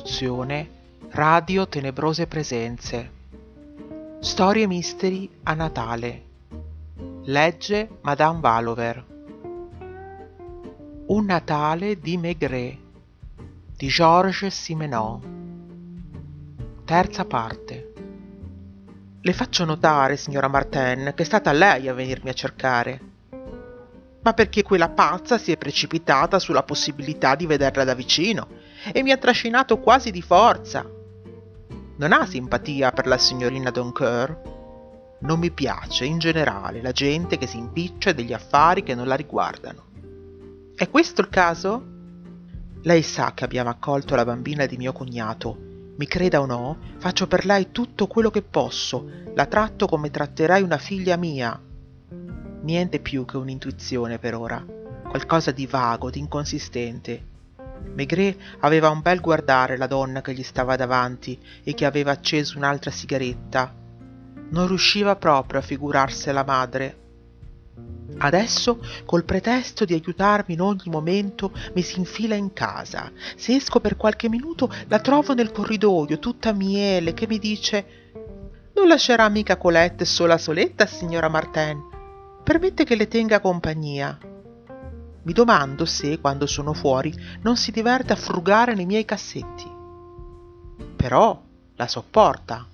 produzione Radio Tenebrose Presenze. Storie misteri a Natale. Legge Madame Valover. Un Natale di Maigret di Georges Simenon. Terza parte. Le faccio notare, signora Martin, che è stata lei a venirmi a cercare ma perché quella pazza si è precipitata sulla possibilità di vederla da vicino e mi ha trascinato quasi di forza. Non ha simpatia per la signorina Doncoeur? Non mi piace in generale la gente che si impiccia degli affari che non la riguardano. È questo il caso? Lei sa che abbiamo accolto la bambina di mio cognato. Mi creda o no, faccio per lei tutto quello che posso. La tratto come tratterai una figlia mia. Niente più che un'intuizione per ora, qualcosa di vago, di inconsistente. Maigret aveva un bel guardare la donna che gli stava davanti e che aveva acceso un'altra sigaretta. Non riusciva proprio a figurarsela madre. Adesso, col pretesto di aiutarmi in ogni momento, mi si infila in casa. Se esco per qualche minuto, la trovo nel corridoio, tutta miele, che mi dice Non lascerà mica Colette sola soletta, signora Martin? Permette che le tenga compagnia. Mi domando se, quando sono fuori, non si diverte a frugare nei miei cassetti. Però la sopporta.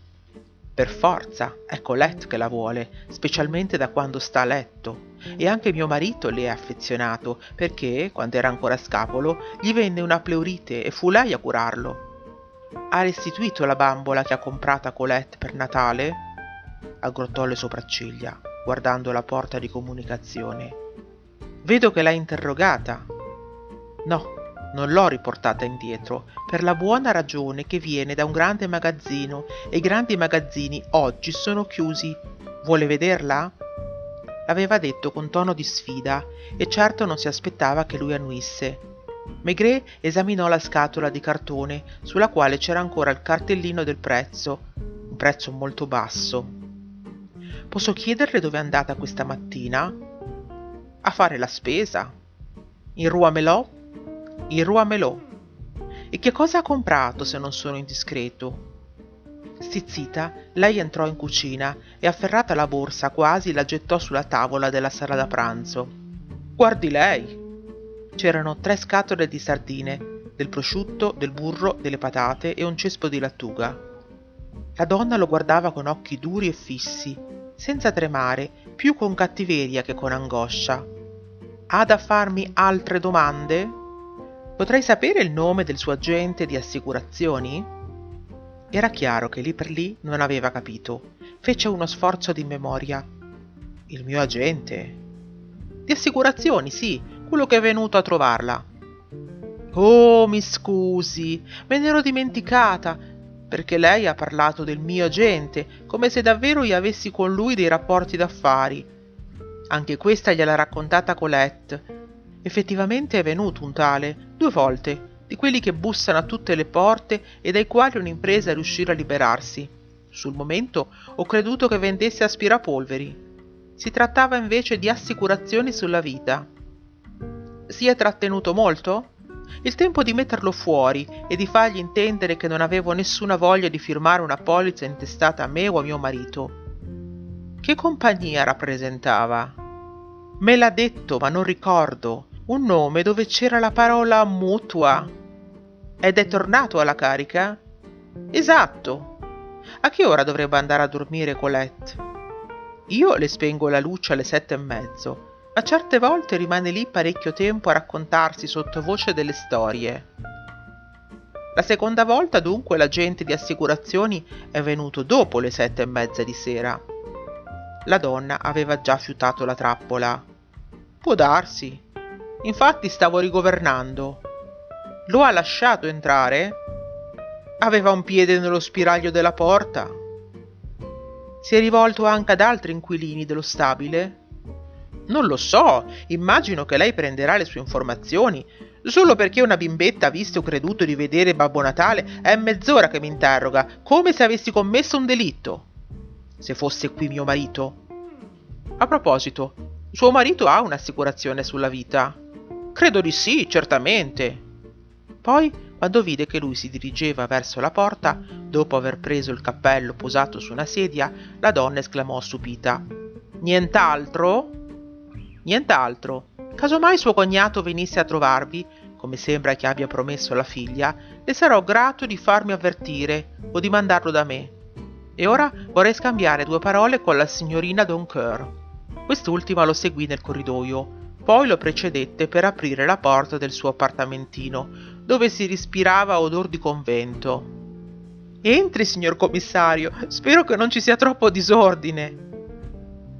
Per forza, è Colette che la vuole, specialmente da quando sta a letto. E anche mio marito le è affezionato, perché, quando era ancora scapolo, gli venne una pleurite e fu lei a curarlo. Ha restituito la bambola che ha comprato a Colette per Natale? Aggrottò le sopracciglia, guardando la porta di comunicazione. Vedo che l'ha interrogata. No, non l'ho riportata indietro, per la buona ragione che viene da un grande magazzino e i grandi magazzini oggi sono chiusi. Vuole vederla? L'aveva detto con tono di sfida e certo non si aspettava che lui annuisse. Maigret esaminò la scatola di cartone sulla quale c'era ancora il cartellino del prezzo, un prezzo molto basso. Posso chiederle dove è andata questa mattina? A fare la spesa. In Rua Melò? In Rua Melò. E che cosa ha comprato se non sono indiscreto? Stizzita, lei entrò in cucina e afferrata la borsa quasi la gettò sulla tavola della sala da pranzo. Guardi lei! C'erano tre scatole di sardine, del prosciutto, del burro, delle patate e un cespo di lattuga. La donna lo guardava con occhi duri e fissi, senza tremare, più con cattiveria che con angoscia. Ha da farmi altre domande? Potrei sapere il nome del suo agente di assicurazioni? Era chiaro che lì per lì non aveva capito. Fece uno sforzo di memoria. Il mio agente? Di assicurazioni, sì, quello che è venuto a trovarla. Oh, mi scusi, me ne ero dimenticata perché lei ha parlato del mio agente, come se davvero io avessi con lui dei rapporti d'affari. Anche questa gliel'ha raccontata Colette. Effettivamente è venuto un tale, due volte, di quelli che bussano a tutte le porte e dai quali un'impresa è riuscire a liberarsi. Sul momento ho creduto che vendesse aspirapolveri. Si trattava invece di assicurazioni sulla vita. Si è trattenuto molto? il tempo di metterlo fuori e di fargli intendere che non avevo nessuna voglia di firmare una polizza intestata a me o a mio marito. Che compagnia rappresentava? Me l'ha detto, ma non ricordo, un nome dove c'era la parola mutua. Ed è tornato alla carica? Esatto. A che ora dovrebbe andare a dormire Colette? Io le spengo la luce alle sette e mezzo ma certe volte rimane lì parecchio tempo a raccontarsi sottovoce delle storie. La seconda volta dunque l'agente di assicurazioni è venuto dopo le sette e mezza di sera. La donna aveva già fiutato la trappola. Può darsi. Infatti stavo rigovernando. Lo ha lasciato entrare? Aveva un piede nello spiraglio della porta. Si è rivolto anche ad altri inquilini dello stabile? Non lo so, immagino che lei prenderà le sue informazioni. Solo perché una bimbetta ha visto o creduto di vedere Babbo Natale è mezz'ora che mi interroga, come se avessi commesso un delitto. Se fosse qui mio marito. A proposito, suo marito ha un'assicurazione sulla vita? Credo di sì, certamente. Poi quando vide che lui si dirigeva verso la porta, dopo aver preso il cappello posato su una sedia, la donna esclamò stupita. Nient'altro? Nient'altro. Casomai suo cognato venisse a trovarvi, come sembra che abbia promesso alla figlia, le sarò grato di farmi avvertire o di mandarlo da me. E ora vorrei scambiare due parole con la signorina Doncoeur. Quest'ultima lo seguì nel corridoio, poi lo precedette per aprire la porta del suo appartamentino, dove si respirava odor di convento. Entri, signor commissario, spero che non ci sia troppo disordine.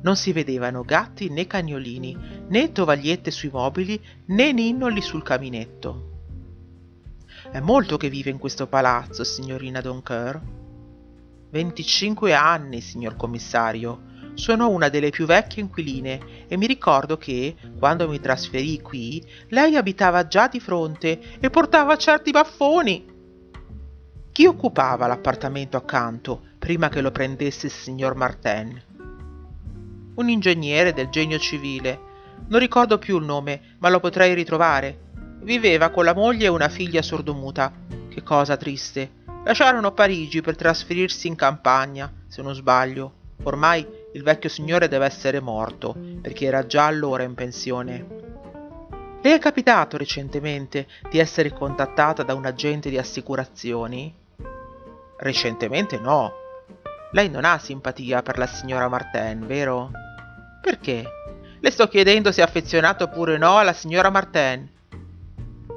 Non si vedevano gatti né cagnolini, né tovagliette sui mobili, né ninnoli sul caminetto. È molto che vive in questo palazzo, signorina Doncoeur. 25 anni, signor commissario. Sono una delle più vecchie inquiline e mi ricordo che, quando mi trasferì qui, lei abitava già di fronte e portava certi baffoni. Chi occupava l'appartamento accanto prima che lo prendesse il signor Martin? Un ingegnere del genio civile. Non ricordo più il nome, ma lo potrei ritrovare. Viveva con la moglie e una figlia sordomuta. Che cosa triste. Lasciarono Parigi per trasferirsi in campagna, se non sbaglio. Ormai il vecchio signore deve essere morto, perché era già allora in pensione. Le è capitato recentemente di essere contattata da un agente di assicurazioni? Recentemente no. Lei non ha simpatia per la signora Martin, vero? Perché? Le sto chiedendo se è affezionato oppure no alla signora Martin.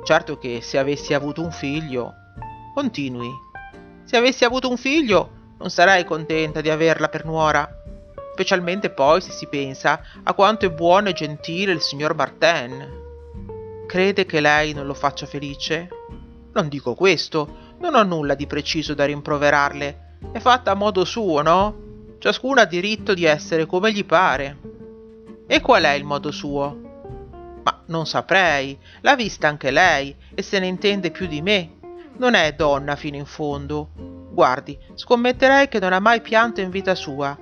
Certo che se avessi avuto un figlio... Continui. Se avessi avuto un figlio, non sarei contenta di averla per nuora specialmente poi se si pensa a quanto è buono e gentile il signor Martin. Crede che lei non lo faccia felice? Non dico questo, non ho nulla di preciso da rimproverarle. È fatta a modo suo, no? Ciascuno ha diritto di essere come gli pare. E qual è il modo suo? Ma non saprei, l'ha vista anche lei e se ne intende più di me. Non è donna fino in fondo. Guardi, scommetterei che non ha mai pianto in vita sua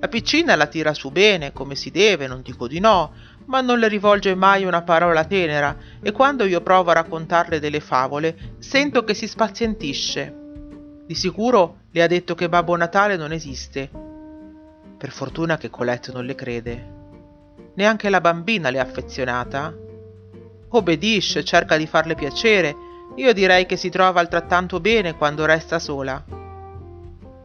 la piccina la tira su bene, come si deve, non dico di no, ma non le rivolge mai una parola tenera e quando io provo a raccontarle delle favole sento che si spazientisce. Di sicuro le ha detto che Babbo Natale non esiste. Per fortuna che Colette non le crede. Neanche la bambina le è affezionata. Obbedisce, cerca di farle piacere. Io direi che si trova altrettanto bene quando resta sola.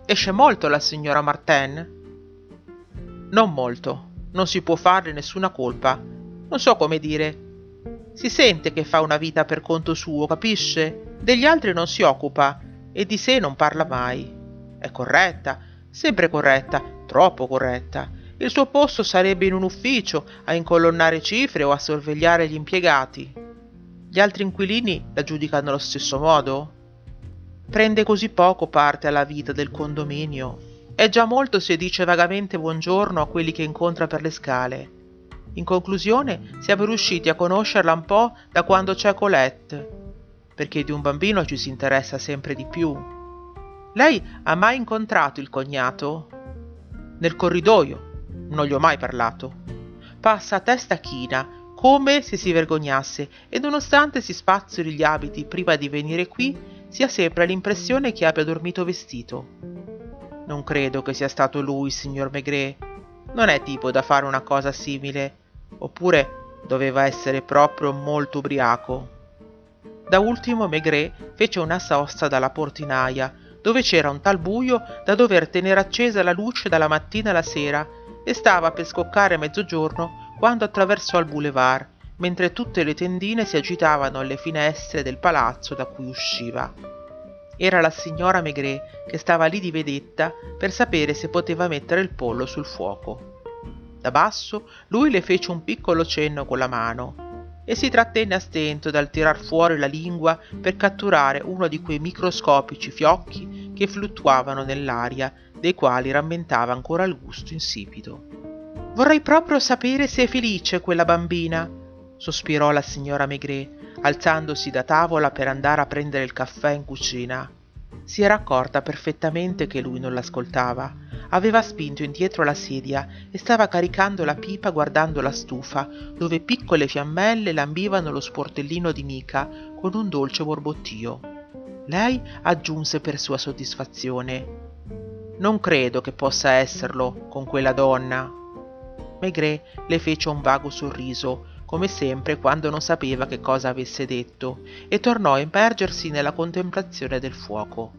Esce molto la signora Martin? Non molto. Non si può farle nessuna colpa. Non so come dire. Si sente che fa una vita per conto suo, capisce? Degli altri non si occupa e di sé non parla mai. È corretta, sempre corretta, troppo corretta. Il suo posto sarebbe in un ufficio, a incolonnare cifre o a sorvegliare gli impiegati. Gli altri inquilini la giudicano allo stesso modo? Prende così poco parte alla vita del condominio è già molto se dice vagamente buongiorno a quelli che incontra per le scale. In conclusione, siamo riusciti a conoscerla un po' da quando c'è Colette, perché di un bambino ci si interessa sempre di più. Lei ha mai incontrato il cognato? Nel corridoio. Non gli ho mai parlato. Passa a testa china, come se si vergognasse, e nonostante si spazzoli gli abiti prima di venire qui, si ha sempre l'impressione che abbia dormito vestito. Non credo che sia stato lui, signor Maigret. Non è tipo da fare una cosa simile. Oppure doveva essere proprio molto ubriaco. Da ultimo Maigret fece una sosta dalla portinaia, dove c'era un tal buio da dover tenere accesa la luce dalla mattina alla sera e stava per scoccare mezzogiorno quando attraversò il boulevard, mentre tutte le tendine si agitavano alle finestre del palazzo da cui usciva. Era la signora Maigret che stava lì di vedetta per sapere se poteva mettere il pollo sul fuoco. Da basso lui le fece un piccolo cenno con la mano e si trattenne a stento dal tirar fuori la lingua per catturare uno di quei microscopici fiocchi che fluttuavano nell'aria, dei quali rammentava ancora il gusto insipido. Vorrei proprio sapere se è felice quella bambina, sospirò la signora Maigret alzandosi da tavola per andare a prendere il caffè in cucina. Si era accorta perfettamente che lui non l'ascoltava. Aveva spinto indietro la sedia e stava caricando la pipa guardando la stufa, dove piccole fiammelle lambivano lo sportellino di mica con un dolce borbottio. Lei aggiunse per sua soddisfazione. Non credo che possa esserlo con quella donna. Maigret le fece un vago sorriso, come sempre quando non sapeva che cosa avesse detto, e tornò a immergersi nella contemplazione del fuoco.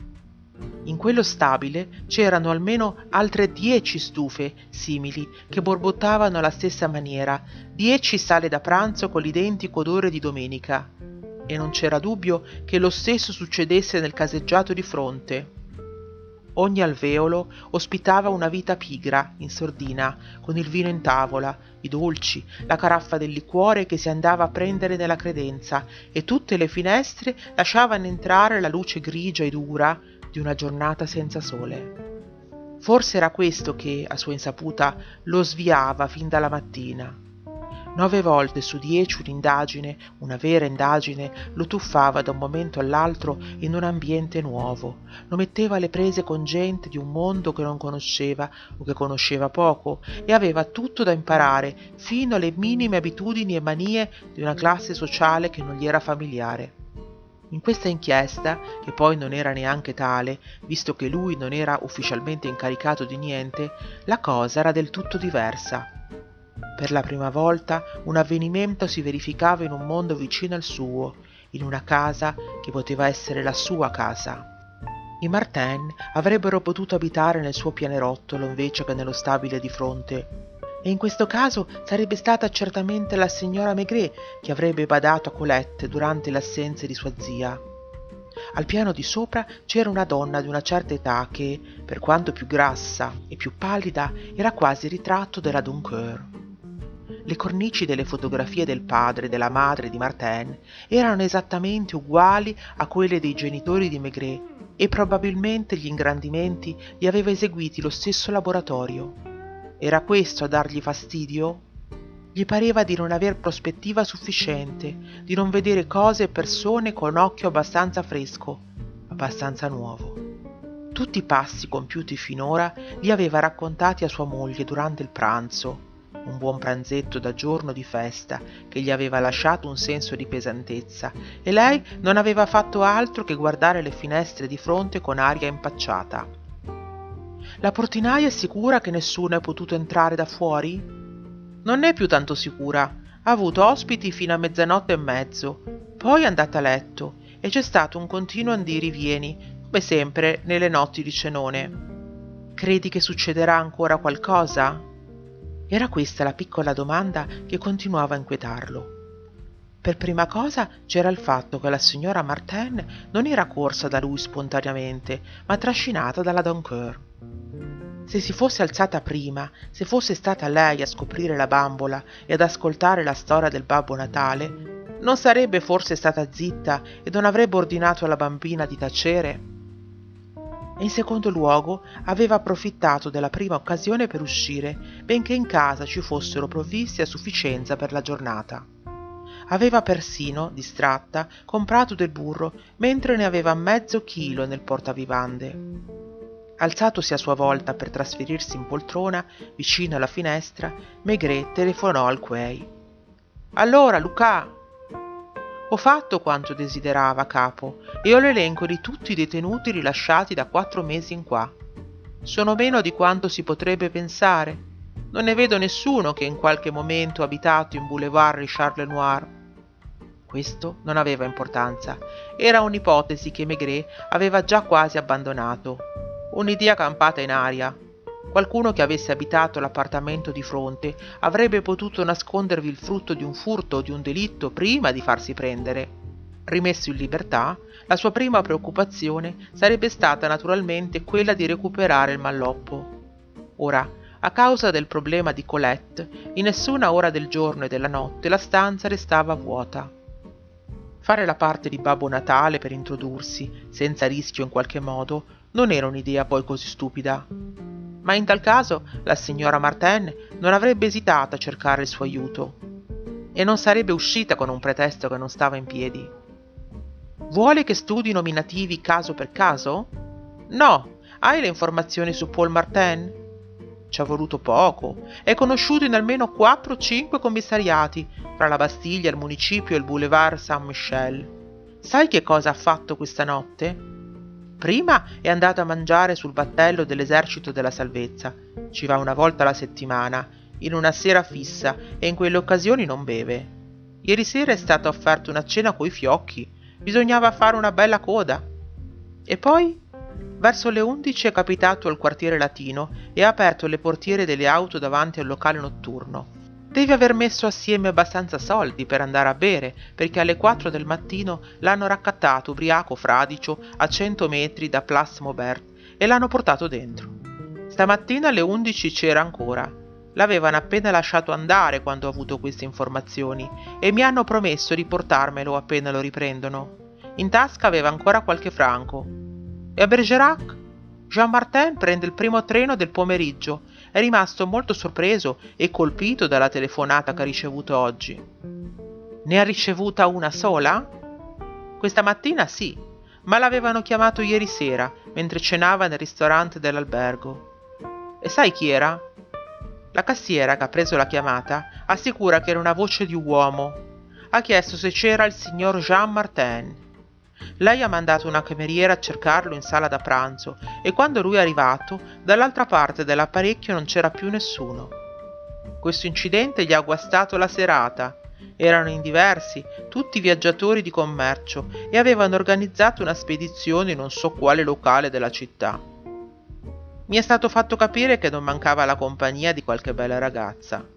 In quello stabile c'erano almeno altre dieci stufe simili che borbottavano alla stessa maniera, dieci sale da pranzo con l'identico odore di domenica. E non c'era dubbio che lo stesso succedesse nel caseggiato di fronte. Ogni alveolo ospitava una vita pigra, in sordina, con il vino in tavola, i dolci, la caraffa del liquore che si andava a prendere nella credenza, e tutte le finestre lasciavano entrare la luce grigia e dura di una giornata senza sole. Forse era questo che, a sua insaputa, lo sviava fin dalla mattina. Nove volte su dieci un'indagine, una vera indagine, lo tuffava da un momento all'altro in un ambiente nuovo, lo metteva alle prese con gente di un mondo che non conosceva o che conosceva poco e aveva tutto da imparare, fino alle minime abitudini e manie di una classe sociale che non gli era familiare. In questa inchiesta, che poi non era neanche tale, visto che lui non era ufficialmente incaricato di niente, la cosa era del tutto diversa. Per la prima volta un avvenimento si verificava in un mondo vicino al suo, in una casa che poteva essere la sua casa. I Martin avrebbero potuto abitare nel suo pianerottolo invece che nello stabile di fronte, e in questo caso sarebbe stata certamente la signora Maigret che avrebbe badato a Colette durante le assenze di sua zia. Al piano di sopra c'era una donna di una certa età che, per quanto più grassa e più pallida, era quasi il ritratto della Duncoeur. Le cornici delle fotografie del padre e della madre di Martin erano esattamente uguali a quelle dei genitori di Maigret e probabilmente gli ingrandimenti li aveva eseguiti lo stesso laboratorio. Era questo a dargli fastidio? Gli pareva di non aver prospettiva sufficiente, di non vedere cose e persone con occhio abbastanza fresco, abbastanza nuovo. Tutti i passi compiuti finora li aveva raccontati a sua moglie durante il pranzo, un buon pranzetto da giorno di festa che gli aveva lasciato un senso di pesantezza e lei non aveva fatto altro che guardare le finestre di fronte con aria impacciata. La portinaia è sicura che nessuno è potuto entrare da fuori? Non è più tanto sicura. Ha avuto ospiti fino a mezzanotte e mezzo. Poi è andata a letto e c'è stato un continuo andiri-vieni, come sempre nelle notti di cenone. Credi che succederà ancora qualcosa? Era questa la piccola domanda che continuava a inquietarlo. Per prima cosa c'era il fatto che la signora Martin non era corsa da lui spontaneamente, ma trascinata dalla Doncoeur. Se si fosse alzata prima, se fosse stata lei a scoprire la bambola e ad ascoltare la storia del Babbo Natale, non sarebbe forse stata zitta e non avrebbe ordinato alla bambina di tacere? E in secondo luogo aveva approfittato della prima occasione per uscire, benché in casa ci fossero provvisti a sufficienza per la giornata. Aveva persino, distratta, comprato del burro, mentre ne aveva mezzo chilo nel portavivande. Alzatosi a sua volta per trasferirsi in poltrona vicino alla finestra, Maigret telefonò al Quei. Allora, Luca! Ho fatto quanto desiderava, capo, e ho l'elenco di tutti i detenuti rilasciati da quattro mesi in qua. Sono meno di quanto si potrebbe pensare. Non ne vedo nessuno che in qualche momento abitato in Boulevard Richard Lenoir. Questo non aveva importanza. Era un'ipotesi che Maigret aveva già quasi abbandonato un'idea campata in aria. Qualcuno che avesse abitato l'appartamento di fronte avrebbe potuto nascondervi il frutto di un furto o di un delitto prima di farsi prendere. Rimesso in libertà, la sua prima preoccupazione sarebbe stata naturalmente quella di recuperare il malloppo. Ora, a causa del problema di Colette, in nessuna ora del giorno e della notte la stanza restava vuota. Fare la parte di Babbo Natale per introdursi, senza rischio in qualche modo, non era un'idea poi così stupida. Ma in tal caso la signora Martin non avrebbe esitato a cercare il suo aiuto e non sarebbe uscita con un pretesto che non stava in piedi. Vuole che studi nominativi caso per caso? No. Hai le informazioni su Paul Martin? Ci ha voluto poco. È conosciuto in almeno 4 o 5 commissariati, tra la Bastiglia, il municipio e il boulevard Saint-Michel. Sai che cosa ha fatto questa notte? Prima è andato a mangiare sul battello dell'esercito della salvezza. Ci va una volta alla settimana, in una sera fissa e in quelle occasioni non beve. Ieri sera è stata offerta una cena coi fiocchi. Bisognava fare una bella coda. E poi, verso le undici è capitato al quartiere latino e ha aperto le portiere delle auto davanti al locale notturno. Devi aver messo assieme abbastanza soldi per andare a bere, perché alle 4 del mattino l'hanno raccattato ubriaco fradicio a 100 metri da Place Maubert e l'hanno portato dentro. Stamattina alle 11 c'era ancora. L'avevano appena lasciato andare quando ho avuto queste informazioni e mi hanno promesso di portarmelo appena lo riprendono. In tasca aveva ancora qualche franco. E a Bergerac? Jean Martin prende il primo treno del pomeriggio è rimasto molto sorpreso e colpito dalla telefonata che ha ricevuto oggi. Ne ha ricevuta una sola? Questa mattina sì, ma l'avevano chiamato ieri sera mentre cenava nel ristorante dell'albergo. E sai chi era? La cassiera che ha preso la chiamata assicura che era una voce di uomo. Ha chiesto se c'era il signor Jean Martin lei ha mandato una cameriera a cercarlo in sala da pranzo e quando lui è arrivato, dall'altra parte dell'apparecchio non c'era più nessuno. Questo incidente gli ha guastato la serata. Erano in diversi, tutti viaggiatori di commercio, e avevano organizzato una spedizione in non so quale locale della città. Mi è stato fatto capire che non mancava la compagnia di qualche bella ragazza.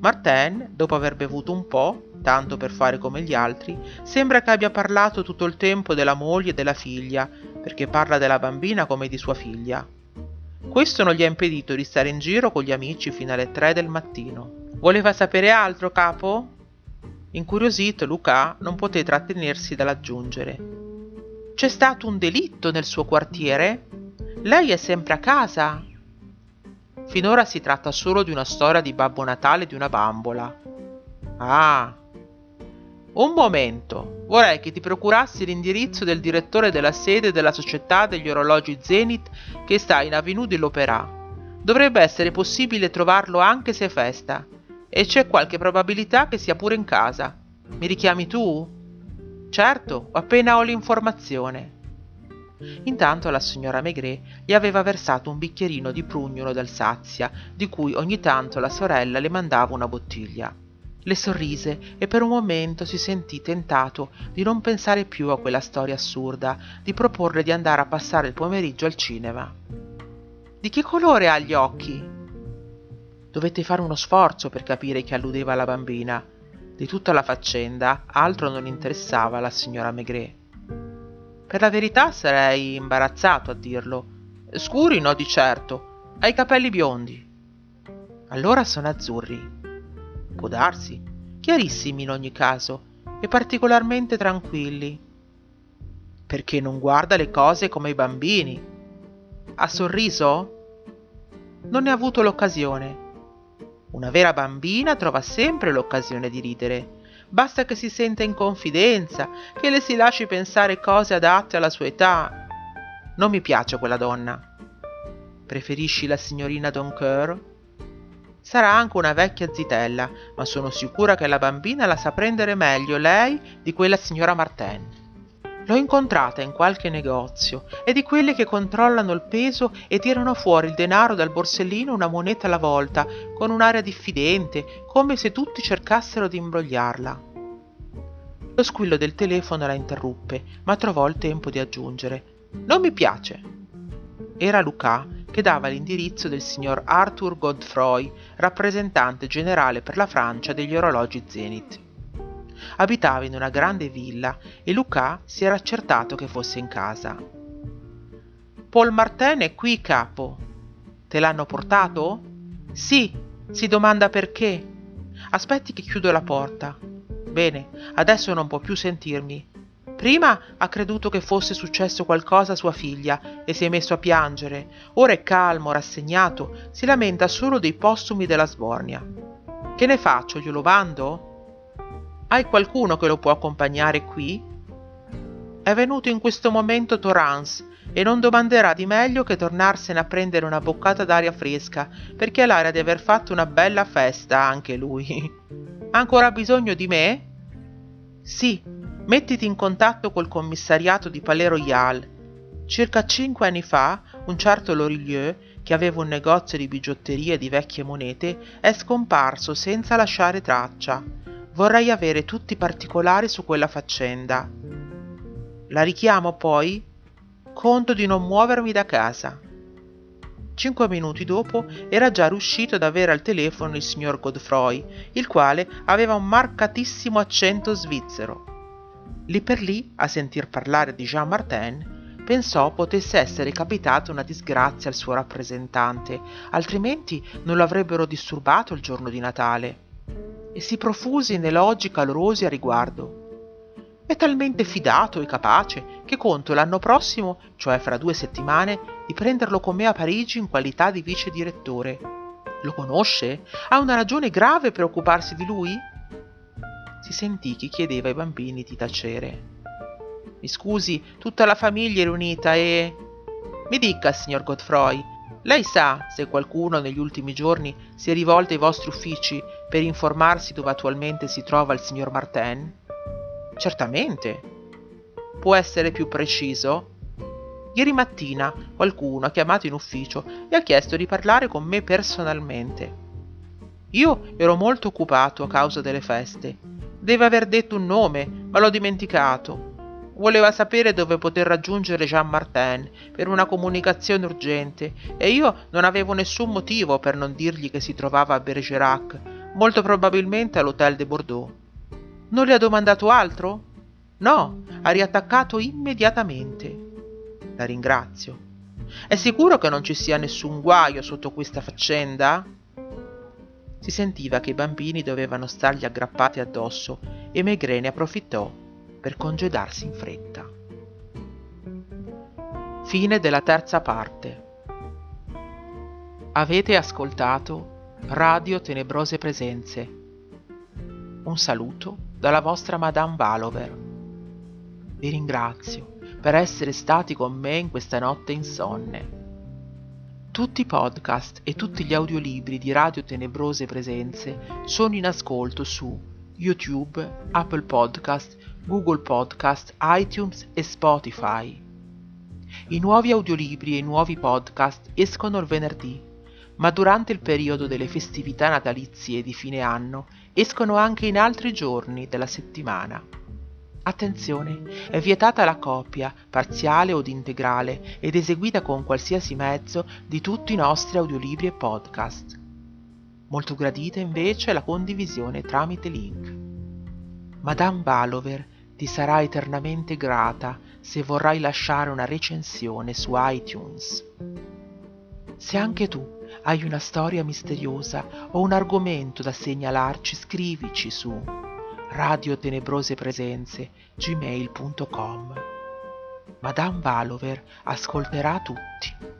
Martin, dopo aver bevuto un po', tanto per fare come gli altri, sembra che abbia parlato tutto il tempo della moglie e della figlia, perché parla della bambina come di sua figlia. Questo non gli ha impedito di stare in giro con gli amici fino alle tre del mattino. Voleva sapere altro, capo? Incuriosito, Luca non poté trattenersi dall'aggiungere. C'è stato un delitto nel suo quartiere? Lei è sempre a casa? Finora si tratta solo di una storia di Babbo Natale di una bambola. Ah. Un momento. Vorrei che ti procurassi l'indirizzo del direttore della sede della società degli orologi Zenith che sta in Avenue de l'Opéra. Dovrebbe essere possibile trovarlo anche se è festa. E c'è qualche probabilità che sia pure in casa. Mi richiami tu? Certo, appena ho l'informazione. Intanto la signora Maigret gli aveva versato un bicchierino di prugnolo d'Alsazia, di cui ogni tanto la sorella le mandava una bottiglia. Le sorrise e per un momento si sentì tentato di non pensare più a quella storia assurda, di proporre di andare a passare il pomeriggio al cinema. Di che colore ha gli occhi? Dovette fare uno sforzo per capire che alludeva alla bambina. Di tutta la faccenda altro non interessava alla signora Maigret. Per la verità sarei imbarazzato a dirlo. Scuri no di certo, ha i capelli biondi. Allora sono azzurri. Può darsi, chiarissimi in ogni caso, e particolarmente tranquilli. Perché non guarda le cose come i bambini. Ha sorriso? Non ne ha avuto l'occasione. Una vera bambina trova sempre l'occasione di ridere Basta che si senta in confidenza, che le si lasci pensare cose adatte alla sua età. Non mi piace quella donna. Preferisci la signorina Doncoeur? Sarà anche una vecchia zitella, ma sono sicura che la bambina la sa prendere meglio lei di quella signora Martin. L'ho incontrata in qualche negozio, è di quelle che controllano il peso e tirano fuori il denaro dal borsellino una moneta alla volta, con un'aria diffidente, come se tutti cercassero di imbrogliarla. Lo squillo del telefono la interruppe, ma trovò il tempo di aggiungere: Non mi piace. Era Luca che dava l'indirizzo del signor Arthur Godefroy, rappresentante generale per la Francia degli orologi Zenith abitava in una grande villa e Luca si era accertato che fosse in casa. Paul Martin è qui, capo. Te l'hanno portato? Sì, si domanda perché. Aspetti che chiudo la porta. Bene, adesso non può più sentirmi. Prima ha creduto che fosse successo qualcosa a sua figlia e si è messo a piangere. Ora è calmo, rassegnato, si lamenta solo dei postumi della sbornia. Che ne faccio? Glielo bando? Hai qualcuno che lo può accompagnare qui? È venuto in questo momento Torrance e non domanderà di meglio che tornarsene a prendere una boccata d'aria fresca, perché ha l'aria di aver fatto una bella festa anche lui. Ha ancora bisogno di me? Sì, Mettiti in contatto col commissariato di Palais Royal. Circa cinque anni fa, un certo Lorilieu, che aveva un negozio di bigiotteria e di vecchie monete, è scomparso senza lasciare traccia. Vorrei avere tutti i particolari su quella faccenda. La richiamo poi? Conto di non muovermi da casa. Cinque minuti dopo era già riuscito ad avere al telefono il signor Godefroy, il quale aveva un marcatissimo accento svizzero. Lì per lì, a sentir parlare di Jean Martin, pensò potesse essere capitata una disgrazia al suo rappresentante, altrimenti non lo avrebbero disturbato il giorno di Natale. E si profuse in elogi calorosi a riguardo. È talmente fidato e capace che conto l'anno prossimo, cioè fra due settimane, di prenderlo con me a Parigi in qualità di vice direttore. Lo conosce? Ha una ragione grave per occuparsi di lui? Si sentì chi chiedeva ai bambini di tacere. Mi scusi, tutta la famiglia è riunita e... Mi dica, signor Godfroy, lei sa se qualcuno negli ultimi giorni si è rivolto ai vostri uffici per informarsi dove attualmente si trova il signor Martin? Certamente. Può essere più preciso? Ieri mattina qualcuno ha chiamato in ufficio e ha chiesto di parlare con me personalmente. Io ero molto occupato a causa delle feste. Deve aver detto un nome, ma l'ho dimenticato. Voleva sapere dove poter raggiungere Jean Martin per una comunicazione urgente e io non avevo nessun motivo per non dirgli che si trovava a Bergerac, molto probabilmente all'Hotel de Bordeaux. Non le ha domandato altro? No, ha riattaccato immediatamente. La ringrazio. È sicuro che non ci sia nessun guaio sotto questa faccenda? Si sentiva che i bambini dovevano stargli aggrappati addosso e Maigret ne approfittò per congedarsi in fretta. Fine della terza parte. Avete ascoltato Radio Tenebrose Presenze. Un saluto dalla vostra Madame Valover. Vi ringrazio per essere stati con me in questa notte insonne. Tutti i podcast e tutti gli audiolibri di Radio Tenebrose Presenze sono in ascolto su YouTube, Apple Podcast, Google Podcast, iTunes e Spotify. I nuovi audiolibri e i nuovi podcast escono il venerdì, ma durante il periodo delle festività natalizie di fine anno escono anche in altri giorni della settimana. Attenzione, è vietata la copia, parziale o integrale, ed eseguita con qualsiasi mezzo di tutti i nostri audiolibri e podcast. Molto gradita invece la condivisione tramite link. Madame Valover ti sarà eternamente grata se vorrai lasciare una recensione su iTunes. Se anche tu hai una storia misteriosa o un argomento da segnalarci, scrivici su radiotenebrosepresenze gmail.com. Madame Valover ascolterà tutti.